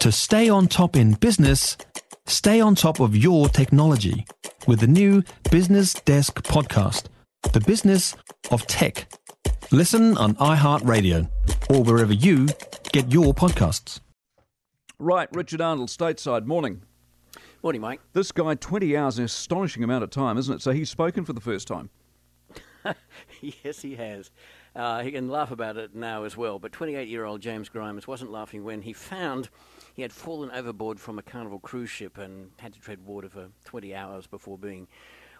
To stay on top in business, stay on top of your technology with the new Business Desk podcast, The Business of Tech. Listen on iHeartRadio or wherever you get your podcasts. Right, Richard Arnold, stateside. Morning. Morning, Mike. This guy, 20 hours, an astonishing amount of time, isn't it? So he's spoken for the first time. yes, he has. Uh, he can laugh about it now as well. But 28 year old James Grimes wasn't laughing when he found he had fallen overboard from a Carnival cruise ship and had to tread water for 20 hours before being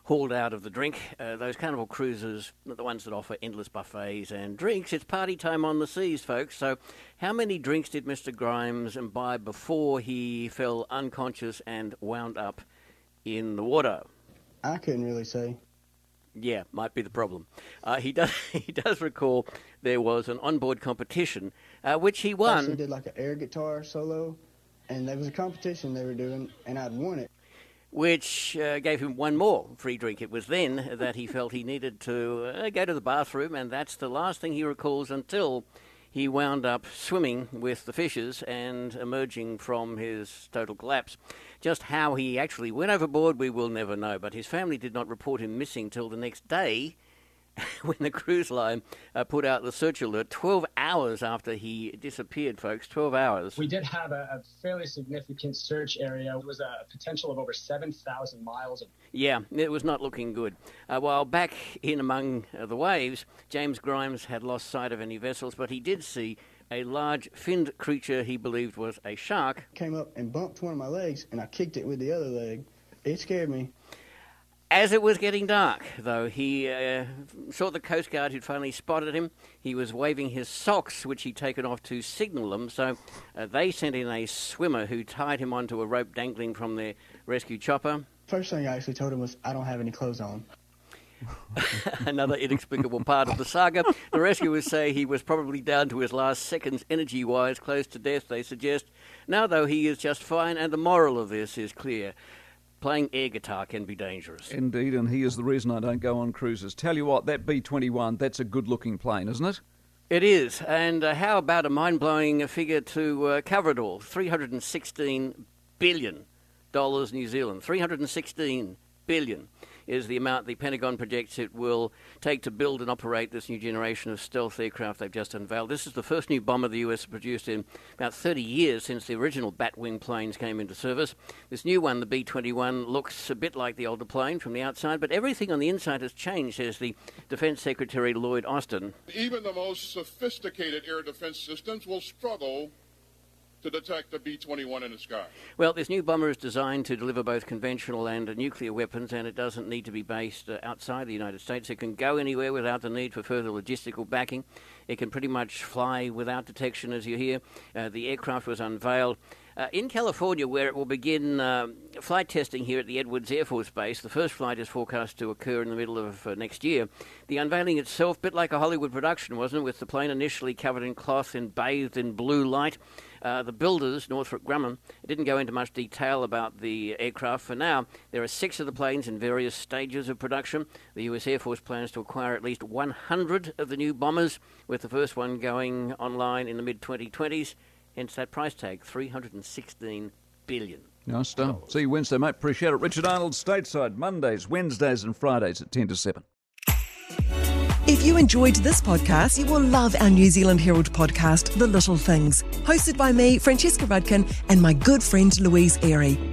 hauled out of the drink. Uh, those Carnival cruises, the ones that offer endless buffets and drinks, it's party time on the seas, folks. So, how many drinks did Mr. Grimes imbibe before he fell unconscious and wound up in the water? I couldn't really say. Yeah, might be the problem. Uh, he does. He does recall there was an onboard competition uh, which he won. Actually did like an air guitar solo, and there was a competition they were doing, and I'd won it. Which uh, gave him one more free drink. It was then that he felt he needed to uh, go to the bathroom, and that's the last thing he recalls until he wound up swimming with the fishes and emerging from his total collapse. Just how he actually went overboard, we will never know, but his family did not report him missing till the next day. when the cruise line uh, put out the search alert 12 hours after he disappeared, folks. 12 hours. We did have a, a fairly significant search area. It was a potential of over 7,000 miles. Of- yeah, it was not looking good. Uh, while back in among uh, the waves, James Grimes had lost sight of any vessels, but he did see a large finned creature he believed was a shark. Came up and bumped one of my legs, and I kicked it with the other leg. It scared me. As it was getting dark, though, he uh, saw the Coast Guard who'd finally spotted him. He was waving his socks, which he'd taken off to signal them. So uh, they sent in a swimmer who tied him onto a rope dangling from their rescue chopper. First thing I actually told him was, I don't have any clothes on. Another inexplicable part of the saga. The rescuers say he was probably down to his last seconds energy wise, close to death, they suggest. Now, though, he is just fine, and the moral of this is clear playing air guitar can be dangerous. Indeed, and he is the reason I don't go on cruises. Tell you what, that B 21, that's a good looking plane, isn't it? It is. And uh, how about a mind blowing figure to uh, cover it all? $316 billion New Zealand. 316 billion is the amount the Pentagon projects it will take to build and operate this new generation of stealth aircraft they've just unveiled. This is the first new bomber the US produced in about 30 years since the original Batwing planes came into service. This new one, the B 21, looks a bit like the older plane from the outside, but everything on the inside has changed, says the Defense Secretary Lloyd Austin. Even the most sophisticated air defense systems will struggle to detect the B 21 in the sky? Well, this new bomber is designed to deliver both conventional and nuclear weapons, and it doesn't need to be based uh, outside the United States. It can go anywhere without the need for further logistical backing. It can pretty much fly without detection, as you hear. Uh, the aircraft was unveiled. Uh, in California, where it will begin uh, flight testing here at the Edwards Air Force Base, the first flight is forecast to occur in the middle of uh, next year. The unveiling itself, a bit like a Hollywood production, wasn't it? With the plane initially covered in cloth and bathed in blue light. Uh, the builders, Northrop Grumman, didn't go into much detail about the aircraft. For now, there are six of the planes in various stages of production. The U.S. Air Force plans to acquire at least 100 of the new bombers, with the first one going online in the mid 2020s. Hence that price tag, 316 billion. Nice stuff. See you Wednesday, mate. Appreciate it. Richard Arnold, stateside, Mondays, Wednesdays, and Fridays at 10 to 7. If you enjoyed this podcast, you will love our New Zealand Herald podcast, The Little Things, hosted by me, Francesca Rudkin, and my good friend Louise Airy.